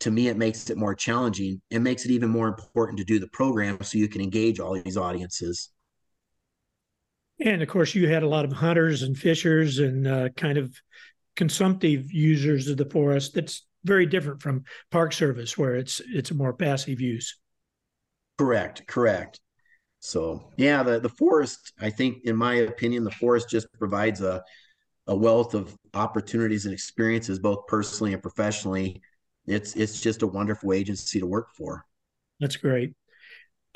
to me it makes it more challenging it makes it even more important to do the program so you can engage all these audiences and of course you had a lot of hunters and fishers and uh, kind of consumptive users of the forest that's very different from Park Service, where it's it's a more passive use. Correct, correct. So yeah, the the forest, I think, in my opinion, the forest just provides a a wealth of opportunities and experiences, both personally and professionally. It's it's just a wonderful agency to work for. That's great.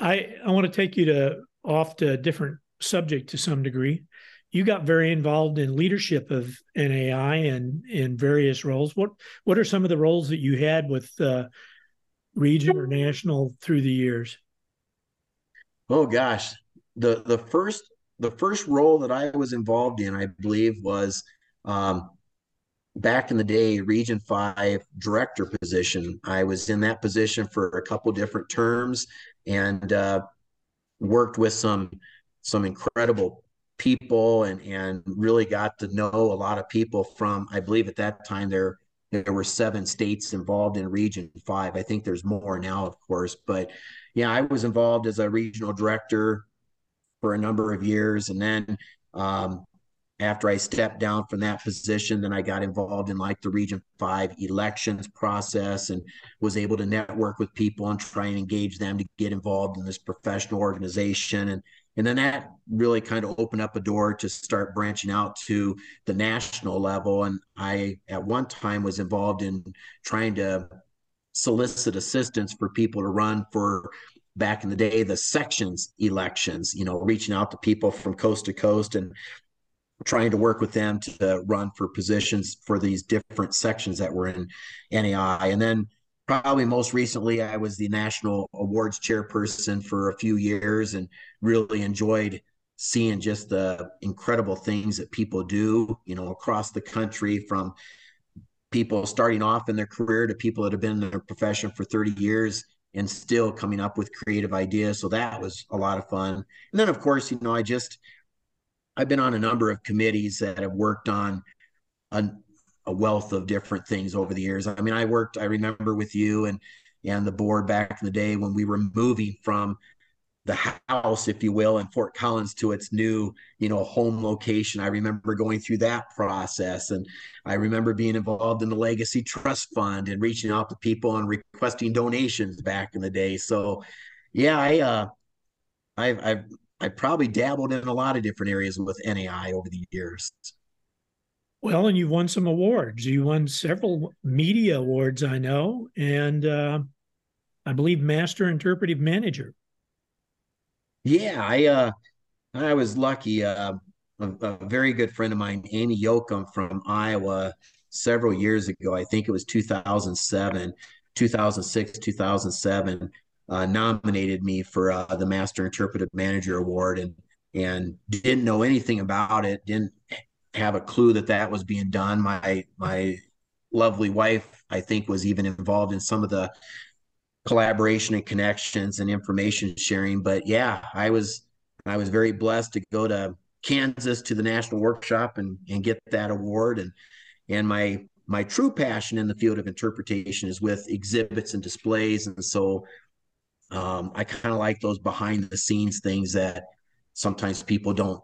I I want to take you to off to a different subject to some degree. You got very involved in leadership of NAI and in various roles. What what are some of the roles that you had with uh, region or national through the years? Oh gosh, the the first the first role that I was involved in, I believe, was um, back in the day, Region Five director position. I was in that position for a couple different terms and uh, worked with some some incredible people and and really got to know a lot of people from. I believe at that time there there were seven states involved in Region Five. I think there's more now, of course, but yeah, I was involved as a regional director for a number of years. And then um, after I stepped down from that position, then I got involved in like the Region 5 elections process and was able to network with people and try and engage them to get involved in this professional organization. And and then that really kind of opened up a door to start branching out to the national level. And I, at one time, was involved in trying to solicit assistance for people to run for back in the day the sections elections you know reaching out to people from coast to coast and trying to work with them to run for positions for these different sections that were in NAI and then probably most recently I was the national awards chairperson for a few years and really enjoyed seeing just the incredible things that people do you know across the country from people starting off in their career to people that have been in their profession for 30 years and still coming up with creative ideas. So that was a lot of fun. And then, of course, you know, I just, I've been on a number of committees that have worked on a, a wealth of different things over the years. I mean, I worked, I remember with you and, and the board back in the day when we were moving from the house, if you will, in Fort Collins to its new, you know, home location. I remember going through that process, and I remember being involved in the Legacy Trust Fund and reaching out to people and requesting donations back in the day. So, yeah, I, uh, I've, I've, I probably dabbled in a lot of different areas with NAI over the years. Well, and you've won some awards. You won several media awards, I know, and uh, I believe Master Interpretive Manager. Yeah, I uh, I was lucky. Uh, a, a, very good friend of mine, Amy Yoakum from Iowa, several years ago. I think it was 2007, 2006, 2007. Uh, nominated me for uh, the Master Interpretive Manager Award, and and didn't know anything about it. Didn't have a clue that that was being done. My my lovely wife, I think, was even involved in some of the collaboration and connections and information sharing. But yeah, I was I was very blessed to go to Kansas to the national workshop and and get that award. And and my my true passion in the field of interpretation is with exhibits and displays. And so um, I kind of like those behind the scenes things that sometimes people don't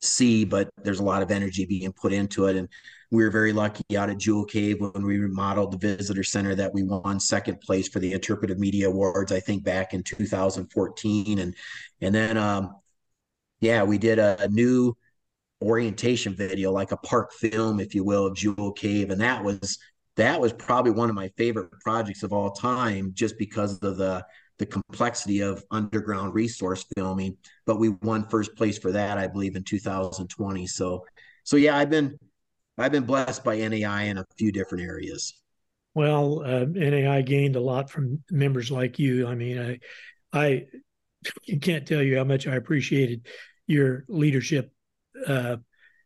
see, but there's a lot of energy being put into it. And we were very lucky out at Jewel Cave when we remodeled the visitor center that we won second place for the Interpretive Media Awards, I think back in 2014. And and then um yeah, we did a, a new orientation video, like a park film, if you will, of Jewel Cave. And that was that was probably one of my favorite projects of all time, just because of the the complexity of underground resource filming. But we won first place for that, I believe, in 2020. So, so yeah, I've been I've been blessed by NAI in a few different areas. Well, uh, NAI gained a lot from members like you. I mean, I I <laughs> can't tell you how much I appreciated your leadership uh,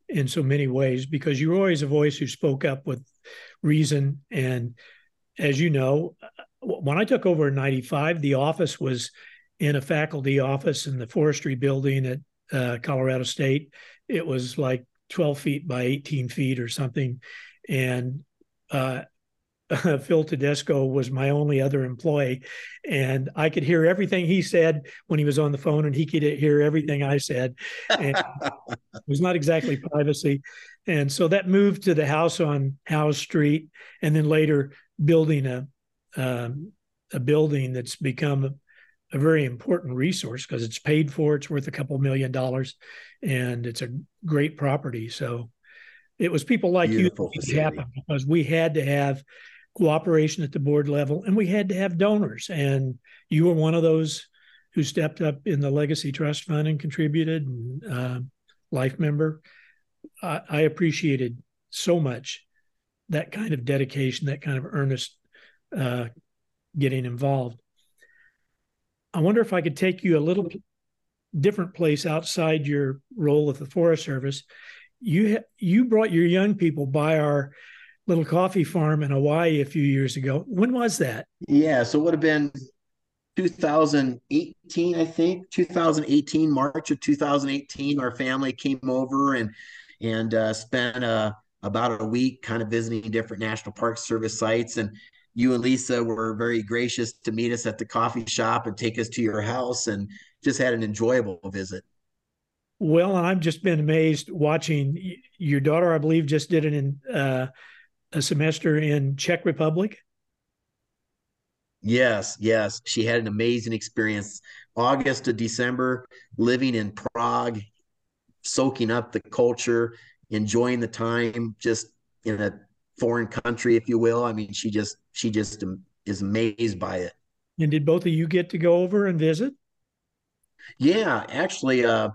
in so many ways because you were always a voice who spoke up with reason and as you know when I took over in 95, the office was in a faculty office in the forestry building at uh, Colorado State. It was like 12 feet by 18 feet or something. And uh, <laughs> Phil Tedesco was my only other employee. And I could hear everything he said when he was on the phone, and he could hear everything I said. And <laughs> it was not exactly privacy. And so that moved to the house on House Street, and then later building a um, a building that's become a, very important resource because it's paid for. It's worth a couple million dollars, and it's a great property. So, It was people like Beautiful you that happened because we had to have cooperation at the board level and we had to have donors. And you were one of those who stepped up in the Legacy Trust Fund and contributed, and uh, life member. I, I appreciated so much that kind of dedication, that kind of earnest uh, getting involved. I wonder if I could take you a little different place outside your role with the Forest Service. You ha- you brought your young people by our little coffee farm in Hawaii a few years ago. When was that? Yeah, so it would have been 2018, I think, 2018, March of 2018. Our family came over and and uh, spent uh, about a week kind of visiting different National Park Service sites. And you and Lisa were very gracious to meet us at the coffee shop and take us to your house and just had an enjoyable visit. Well, and I've just been amazed watching your daughter, I believe, just did it in uh, a semester in Czech Republic. Yes, yes. She had an amazing experience. August to December, living in Prague, soaking up the culture, enjoying the time just in a foreign country, if you will. I mean, she just she just is amazed by it. And did both of you get to go over and visit? Yeah, actually, uh,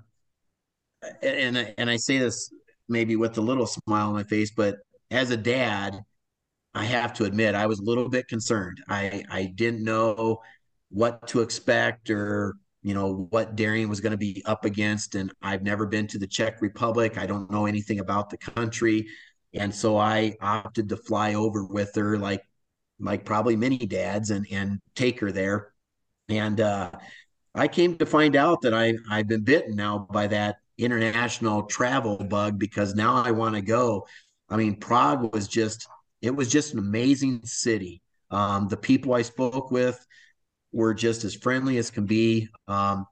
and and I say this maybe with a little smile on my face, but as a dad, I have to admit I was a little bit concerned. I I didn't know what to expect or you know what Darian was going to be up against, and I've never been to the Czech Republic. I don't know anything about the country, and so I opted to fly over with her, like like probably many dads, and and take her there. And uh, I came to find out that I I've been bitten now by that international travel bug because now I want to go. I mean, Prague was just it was just an amazing city. Um, the people I spoke with were just as friendly as can be. Um,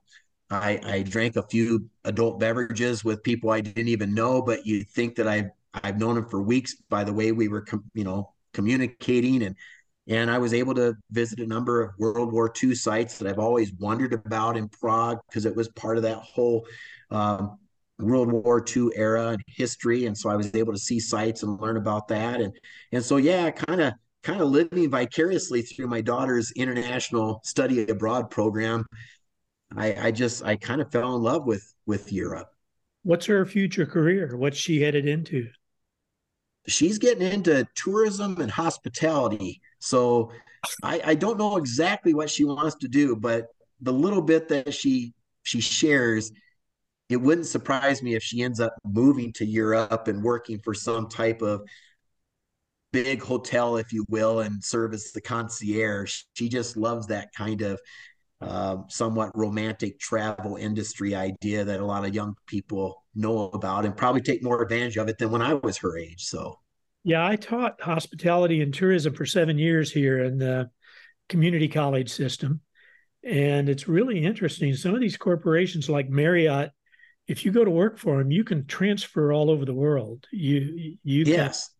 I, I, drank a few adult beverages with people I didn't even know, but you'd think that I've I've known them for weeks by the way we were, you know, communicating and and I was able to visit a number of World War II sites that I've always wondered about in Prague because it was part of that whole um, World War II era and history, and so I was able to see sites and learn about that, and and so yeah, kind of kind of living vicariously through my daughter's international study abroad program. I, I just I kind of fell in love with with Europe. What's her future career? What's she headed into? She's getting into tourism and hospitality. So I, I don't know exactly what she wants to do, but the little bit that she she shares, it wouldn't surprise me if she ends up moving to Europe and working for some type of big hotel, if you will, and serve as the concierge. She just loves that kind of um, somewhat romantic travel industry idea that a lot of young people know about and probably take more advantage of it than when I was her age. So, yeah, I taught hospitality and tourism for seven years here in the community college system. And it's really interesting. Some of these corporations like Marriott, if you go to work for them, you can transfer all over the world. You, you yes. Can,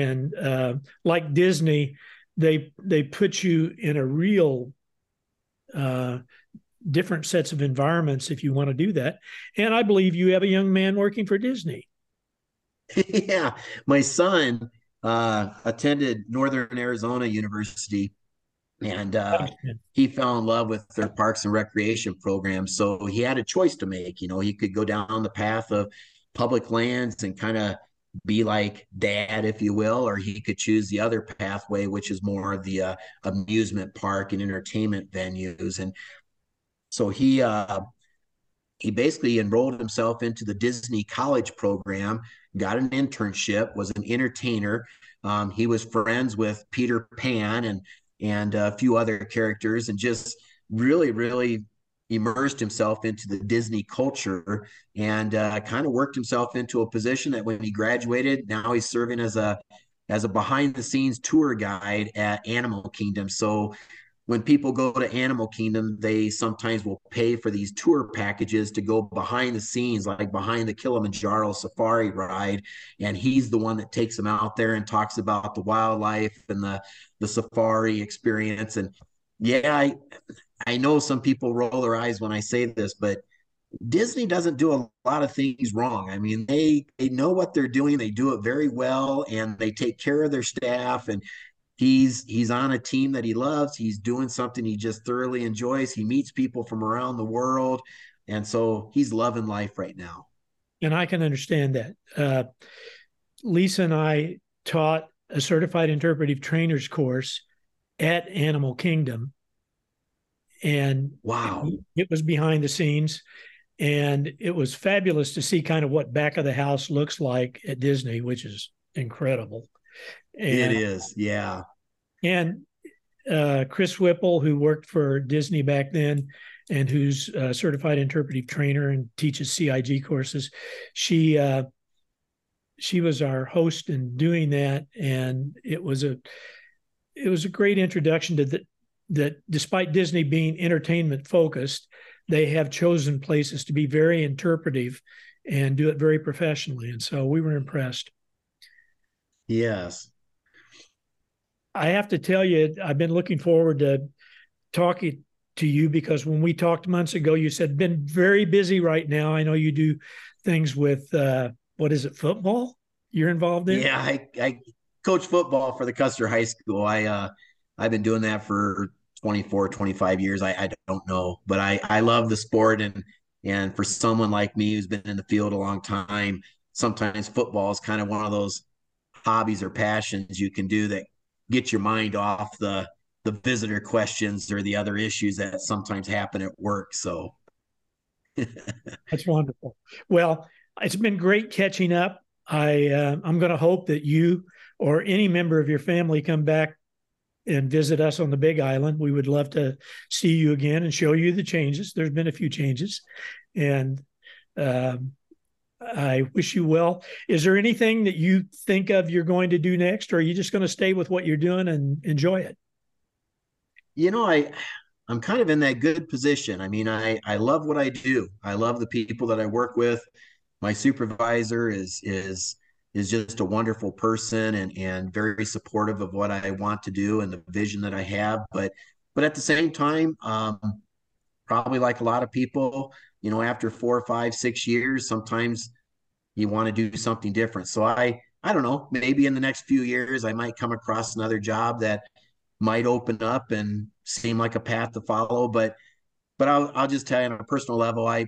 and uh, like Disney, they they put you in a real uh, different sets of environments if you want to do that. And I believe you have a young man working for Disney. <laughs> yeah, my son uh, attended Northern Arizona University, and uh, he fell in love with their parks and recreation program. So he had a choice to make. You know, he could go down the path of public lands and kind of be like dad, if you will, or he could choose the other pathway, which is more of the uh, amusement park and entertainment venues. And so he uh, he basically enrolled himself into the Disney College program, got an internship, was an entertainer. Um, he was friends with Peter Pan and and a few other characters, and just really, really immersed himself into the Disney culture and uh, kind of worked himself into a position that when he graduated, now he's serving as a as a behind the scenes tour guide at Animal Kingdom. So when people go to Animal Kingdom, they sometimes will pay for these tour packages to go behind the scenes, like behind the Kilimanjaro safari ride. And he's the one that takes them out there and talks about the wildlife and the the safari experience. And yeah, I I know some people roll their eyes when I say this, but Disney doesn't do a lot of things wrong. I mean, they they know what they're doing. They do it very well, and they take care of their staff. And he's he's on a team that he loves. He's doing something he just thoroughly enjoys. He meets people from around the world, and so he's loving life right now. And I can understand that. Uh, Lisa and I taught a certified interpretive trainers course at Animal Kingdom, and wow, it was behind the scenes and it was fabulous to see kind of what back of the house looks like at Disney, which is incredible. And, it is, yeah. And uh, Chris Whipple, who worked for Disney back then, and who's a certified interpretive trainer and teaches CIG courses, she uh, she was our host in doing that, and it was a it was a great introduction to that. That despite Disney being entertainment focused, they have chosen places to be very interpretive and do it very professionally. And so we were impressed. Yes. I have to tell you, I've been looking forward to talking to you because when we talked months ago, you said been very busy right now. I know you do things with uh, what is it, football? You're involved in? Yeah, I, I coach football for the Custer High School. I uh, I've been doing that for 24, 25 years. I, I don't know, but I, I love the sport. And, and for someone like me who's been in the field a long time, sometimes football is kind of one of those hobbies or passions you can do that get your mind off the, the visitor questions or the other issues that sometimes happen at work. So <laughs> that's wonderful. Well, it's been great catching up. I uh, I'm going to hope that you or any member of your family come back and visit us on the Big Island. We would love to see you again and show you the changes. There's been a few changes, and um, I wish you well. Is there anything that you think of you're going to do next, or are you just going to stay with what you're doing and enjoy it? You know, I I'm kind of in that good position. I mean, I I love what I do. I love the people that I work with. My supervisor is is is just a wonderful person and and very supportive of what I want to do and the vision that I have. But but at the same time, um, probably like a lot of people, you know, after four, five, six years, sometimes you want to do something different. So I I don't know, maybe in the next few years I might come across another job that might open up and seem like a path to follow. But but I'll I'll just tell you on a personal level, I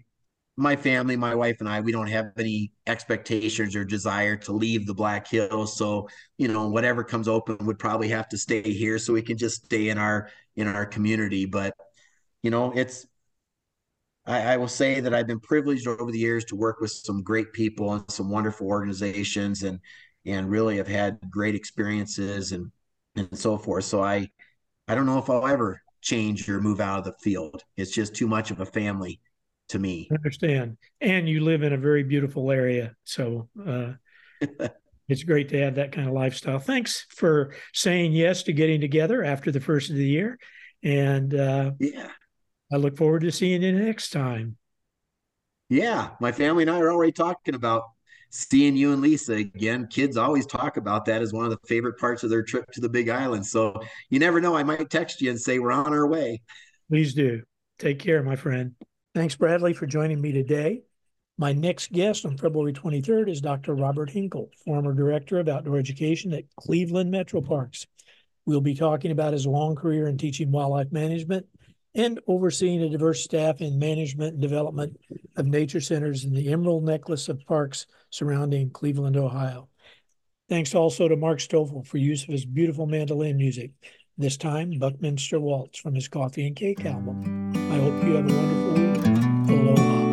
my family, my wife and I, we don't have any expectations or desire to leave the Black Hills. So, you know, whatever comes open would probably have to stay here so we can just stay in our in our community. But, you know, it's I, I will say that I've been privileged over the years to work with some great people and some wonderful organizations and and really have had great experiences and and so forth. So I I don't know if I'll ever change or move out of the field. It's just too much of a family to me. I understand. And you live in a very beautiful area. So uh, <laughs> it's great to have that kind of lifestyle. Thanks for saying yes to getting together after the first of the year. And uh, yeah, I look forward to seeing you next time. Yeah, my family and I are already talking about seeing you and Lisa again. Kids always talk about that as one of the favorite parts of their trip to the Big Island. So you never know. I might text you and say we're on our way. Please do. Take care, my friend. Thanks, Bradley, for joining me today. My next guest on February 23rd is Dr. Robert Hinkle, former director of outdoor education at Cleveland Metroparks. We'll be talking about his long career in teaching wildlife management and overseeing a diverse staff in management and development of nature centers in the Emerald Necklace of parks surrounding Cleveland, Ohio. Thanks also to Mark Stoffel for use of his beautiful mandolin music, this time Buckminster Waltz from his Coffee and Cake album. I hope you have a wonderful week. Aloha.